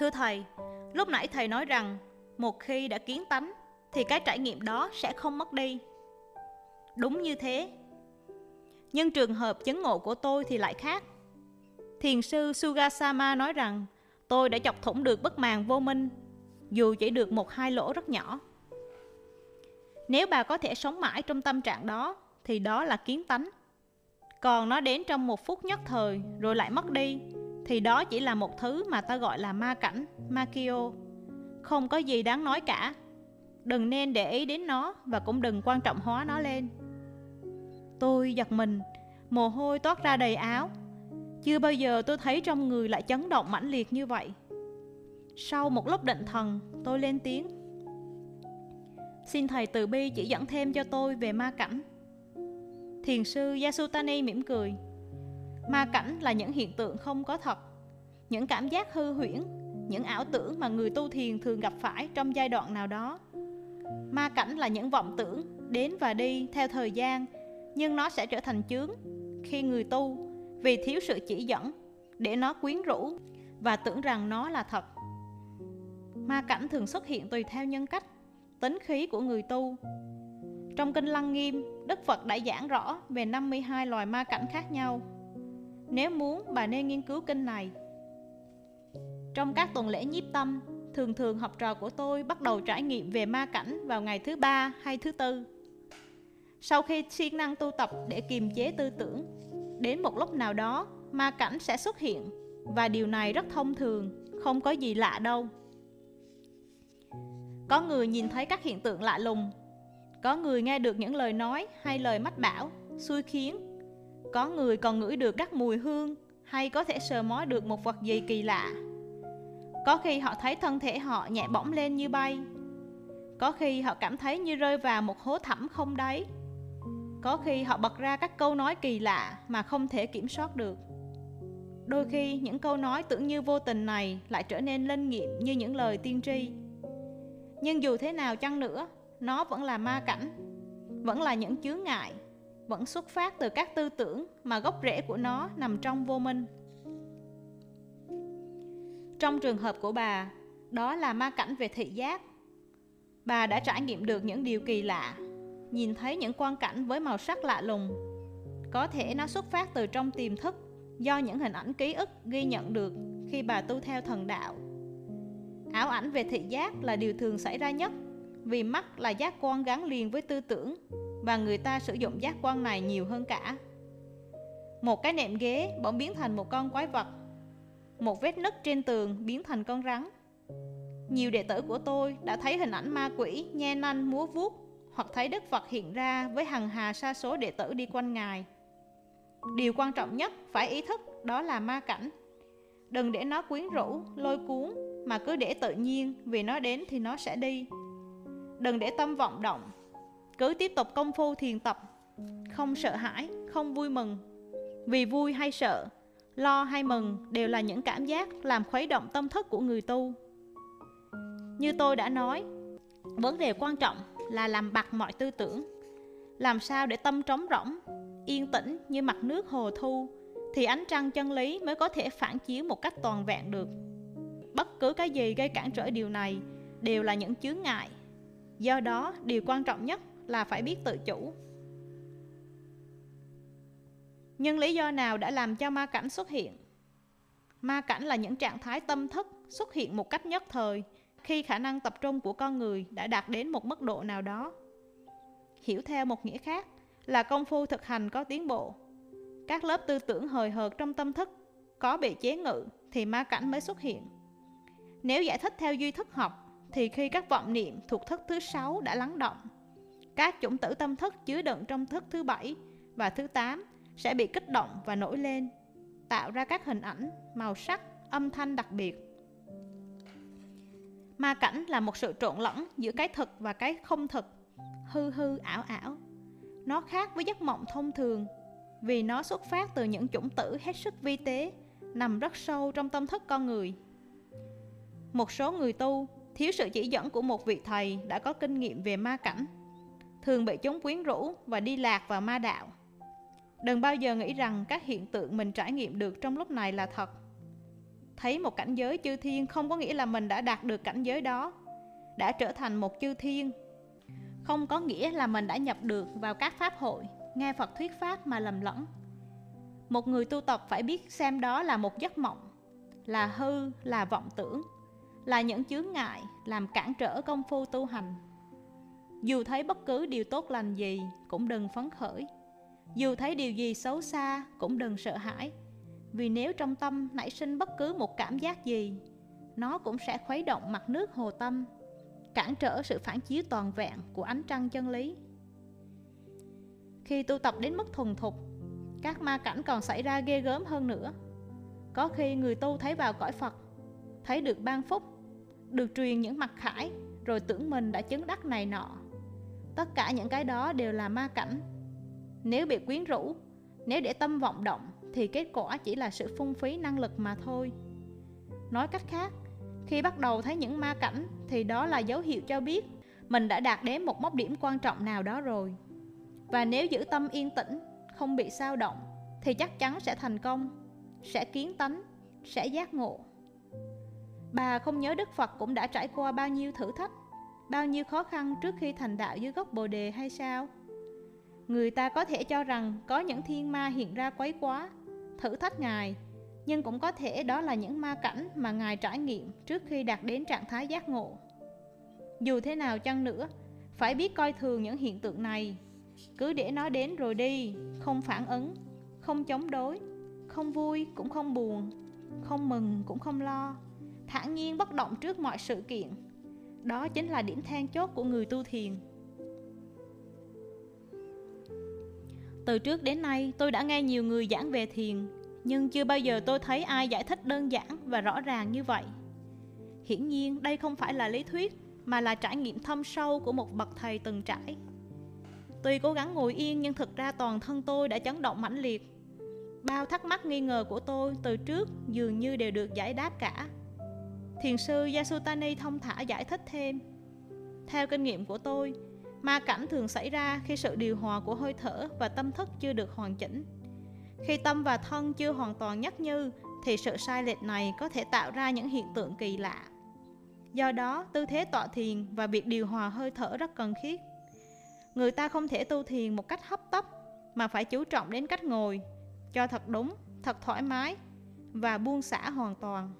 Thưa thầy, lúc nãy thầy nói rằng một khi đã kiến tánh thì cái trải nghiệm đó sẽ không mất đi. Đúng như thế. Nhưng trường hợp chứng ngộ của tôi thì lại khác. Thiền sư Sugasama nói rằng tôi đã chọc thủng được bức màn vô minh, dù chỉ được một hai lỗ rất nhỏ. Nếu bà có thể sống mãi trong tâm trạng đó, thì đó là kiến tánh. Còn nó đến trong một phút nhất thời rồi lại mất đi, thì đó chỉ là một thứ mà ta gọi là ma cảnh, makio. Không có gì đáng nói cả. Đừng nên để ý đến nó và cũng đừng quan trọng hóa nó lên. Tôi giật mình, mồ hôi toát ra đầy áo. Chưa bao giờ tôi thấy trong người lại chấn động mãnh liệt như vậy. Sau một lúc định thần, tôi lên tiếng. Xin thầy từ bi chỉ dẫn thêm cho tôi về ma cảnh. Thiền sư Yasutani mỉm cười. Ma cảnh là những hiện tượng không có thật, những cảm giác hư huyễn, những ảo tưởng mà người tu thiền thường gặp phải trong giai đoạn nào đó. Ma cảnh là những vọng tưởng đến và đi theo thời gian, nhưng nó sẽ trở thành chướng khi người tu vì thiếu sự chỉ dẫn để nó quyến rũ và tưởng rằng nó là thật. Ma cảnh thường xuất hiện tùy theo nhân cách, tính khí của người tu. Trong kinh Lăng Nghiêm, Đức Phật đã giảng rõ về 52 loài ma cảnh khác nhau. Nếu muốn, bà nên nghiên cứu kinh này. Trong các tuần lễ nhiếp tâm, thường thường học trò của tôi bắt đầu trải nghiệm về ma cảnh vào ngày thứ ba hay thứ tư. Sau khi siêng năng tu tập để kiềm chế tư tưởng, đến một lúc nào đó ma cảnh sẽ xuất hiện và điều này rất thông thường, không có gì lạ đâu. Có người nhìn thấy các hiện tượng lạ lùng, có người nghe được những lời nói hay lời mách bảo, xui khiến. Có người còn ngửi được các mùi hương hay có thể sờ mó được một vật gì kỳ lạ. Có khi họ thấy thân thể họ nhẹ bỗng lên như bay. Có khi họ cảm thấy như rơi vào một hố thẳm không đáy. Có khi họ bật ra các câu nói kỳ lạ mà không thể kiểm soát được. Đôi khi những câu nói tưởng như vô tình này lại trở nên linh nghiệm như những lời tiên tri. Nhưng dù thế nào chăng nữa, nó vẫn là ma cảnh, vẫn là những chướng ngại, vẫn xuất phát từ các tư tưởng mà gốc rễ của nó nằm trong vô minh. Trong trường hợp của bà, đó là ma cảnh về thị giác. Bà đã trải nghiệm được những điều kỳ lạ, nhìn thấy những quang cảnh với màu sắc lạ lùng. Có thể nó xuất phát từ trong tiềm thức do những hình ảnh ký ức ghi nhận được khi bà tu theo thần đạo. Ảo ảnh về thị giác là điều thường xảy ra nhất vì mắt là giác quan gắn liền với tư tưởng và người ta sử dụng giác quan này nhiều hơn cả. Một cái nệm ghế bỗng biến thành một con quái vật một vết nứt trên tường biến thành con rắn. Nhiều đệ tử của tôi đã thấy hình ảnh ma quỷ nhe nanh múa vuốt hoặc thấy Đức Phật hiện ra với hằng hà sa số đệ tử đi quanh Ngài. Điều quan trọng nhất phải ý thức đó là ma cảnh. Đừng để nó quyến rũ, lôi cuốn mà cứ để tự nhiên vì nó đến thì nó sẽ đi. Đừng để tâm vọng động, cứ tiếp tục công phu thiền tập, không sợ hãi, không vui mừng. Vì vui hay sợ lo hay mừng đều là những cảm giác làm khuấy động tâm thức của người tu. Như tôi đã nói, vấn đề quan trọng là làm bặt mọi tư tưởng. Làm sao để tâm trống rỗng, yên tĩnh như mặt nước hồ thu, thì ánh trăng chân lý mới có thể phản chiếu một cách toàn vẹn được. Bất cứ cái gì gây cản trở điều này đều là những chướng ngại. Do đó, điều quan trọng nhất là phải biết tự chủ, nhưng lý do nào đã làm cho ma cảnh xuất hiện? Ma cảnh là những trạng thái tâm thức xuất hiện một cách nhất thời khi khả năng tập trung của con người đã đạt đến một mức độ nào đó. Hiểu theo một nghĩa khác là công phu thực hành có tiến bộ. Các lớp tư tưởng hời hợt trong tâm thức có bị chế ngự thì ma cảnh mới xuất hiện. Nếu giải thích theo duy thức học thì khi các vọng niệm thuộc thức thứ sáu đã lắng động, các chủng tử tâm thức chứa đựng trong thức thứ bảy và thứ tám sẽ bị kích động và nổi lên, tạo ra các hình ảnh, màu sắc, âm thanh đặc biệt. Ma cảnh là một sự trộn lẫn giữa cái thực và cái không thực, hư hư ảo ảo. Nó khác với giấc mộng thông thường vì nó xuất phát từ những chủng tử hết sức vi tế nằm rất sâu trong tâm thức con người. Một số người tu thiếu sự chỉ dẫn của một vị thầy đã có kinh nghiệm về ma cảnh, thường bị chúng quyến rũ và đi lạc vào ma đạo. Đừng bao giờ nghĩ rằng các hiện tượng mình trải nghiệm được trong lúc này là thật. thấy một cảnh giới chư thiên không có nghĩa là mình đã đạt được cảnh giới đó đã trở thành một chư thiên không có nghĩa là mình đã nhập được vào các pháp hội nghe phật thuyết pháp mà lầm lẫn một người tu tập phải biết xem đó là một giấc mộng là hư là vọng tưởng là những chướng ngại làm cản trở công phu tu hành. Dù thấy bất cứ điều tốt lành gì cũng đừng phấn khởi. Dù thấy điều gì xấu xa cũng đừng sợ hãi. Vì nếu trong tâm nảy sinh bất cứ một cảm giác gì, nó cũng sẽ khuấy động mặt nước hồ tâm, cản trở sự phản chiếu toàn vẹn của ánh trăng chân lý. Khi tu tập đến mức thuần thục, các ma cảnh còn xảy ra ghê gớm hơn nữa. Có khi người tu thấy vào cõi phật thấy được ban phúc, được truyền những mặt khải, rồi tưởng mình đã chứng đắc này nọ. Tất cả những cái đó đều là ma cảnh. Nếu bị quyến rũ, nếu để tâm vọng động, thì kết quả chỉ là sự phung phí năng lực mà thôi. Nói cách khác, khi bắt đầu thấy những ma cảnh, thì đó là dấu hiệu cho biết mình đã đạt đến một mốc điểm quan trọng nào đó rồi. Và nếu giữ tâm yên tĩnh, không bị sao động, thì chắc chắn sẽ thành công, sẽ kiến tánh, sẽ giác ngộ bà không nhớ đức phật cũng đã trải qua bao nhiêu thử thách, bao nhiêu khó khăn trước khi thành đạo dưới gốc bồ đề hay sao? Người ta có thể cho rằng có những thiên ma hiện ra quấy quá, thử thách ngài, nhưng cũng có thể đó là những ma cảnh mà ngài trải nghiệm trước khi đạt đến trạng thái giác ngộ. Dù thế nào chăng nữa, phải biết coi thường những hiện tượng này. Cứ để nó đến rồi đi, không phản ứng, không chống đối, không vui cũng không buồn, không mừng cũng không lo thản nhiên bất động trước mọi sự kiện. Đó chính là điểm then chốt của người tu thiền. Từ trước đến nay, tôi đã nghe nhiều người giảng về thiền, nhưng chưa bao giờ tôi thấy ai giải thích đơn giản và rõ ràng như vậy. Hiển nhiên, đây không phải là lý thuyết, mà là trải nghiệm thâm sâu của một bậc thầy từng trải. Tuy cố gắng ngồi yên nhưng thực ra toàn thân tôi đã chấn động mãnh liệt. Bao thắc mắc nghi ngờ của tôi từ trước dường như đều được giải đáp cả thiền sư yasutani thông thả giải thích thêm. Theo kinh nghiệm của tôi, ma cảnh thường xảy ra khi sự điều hòa của hơi thở và tâm thức chưa được hoàn chỉnh. Khi tâm và thân chưa hoàn toàn nhất như, thì sự sai lệch này có thể tạo ra những hiện tượng kỳ lạ. Do đó, tư thế tọa thiền và việc điều hòa hơi thở rất cần thiết. Người ta không thể tu thiền một cách hấp tấp, mà phải chú trọng đến cách ngồi, cho thật đúng, thật thoải mái và buông xả hoàn toàn.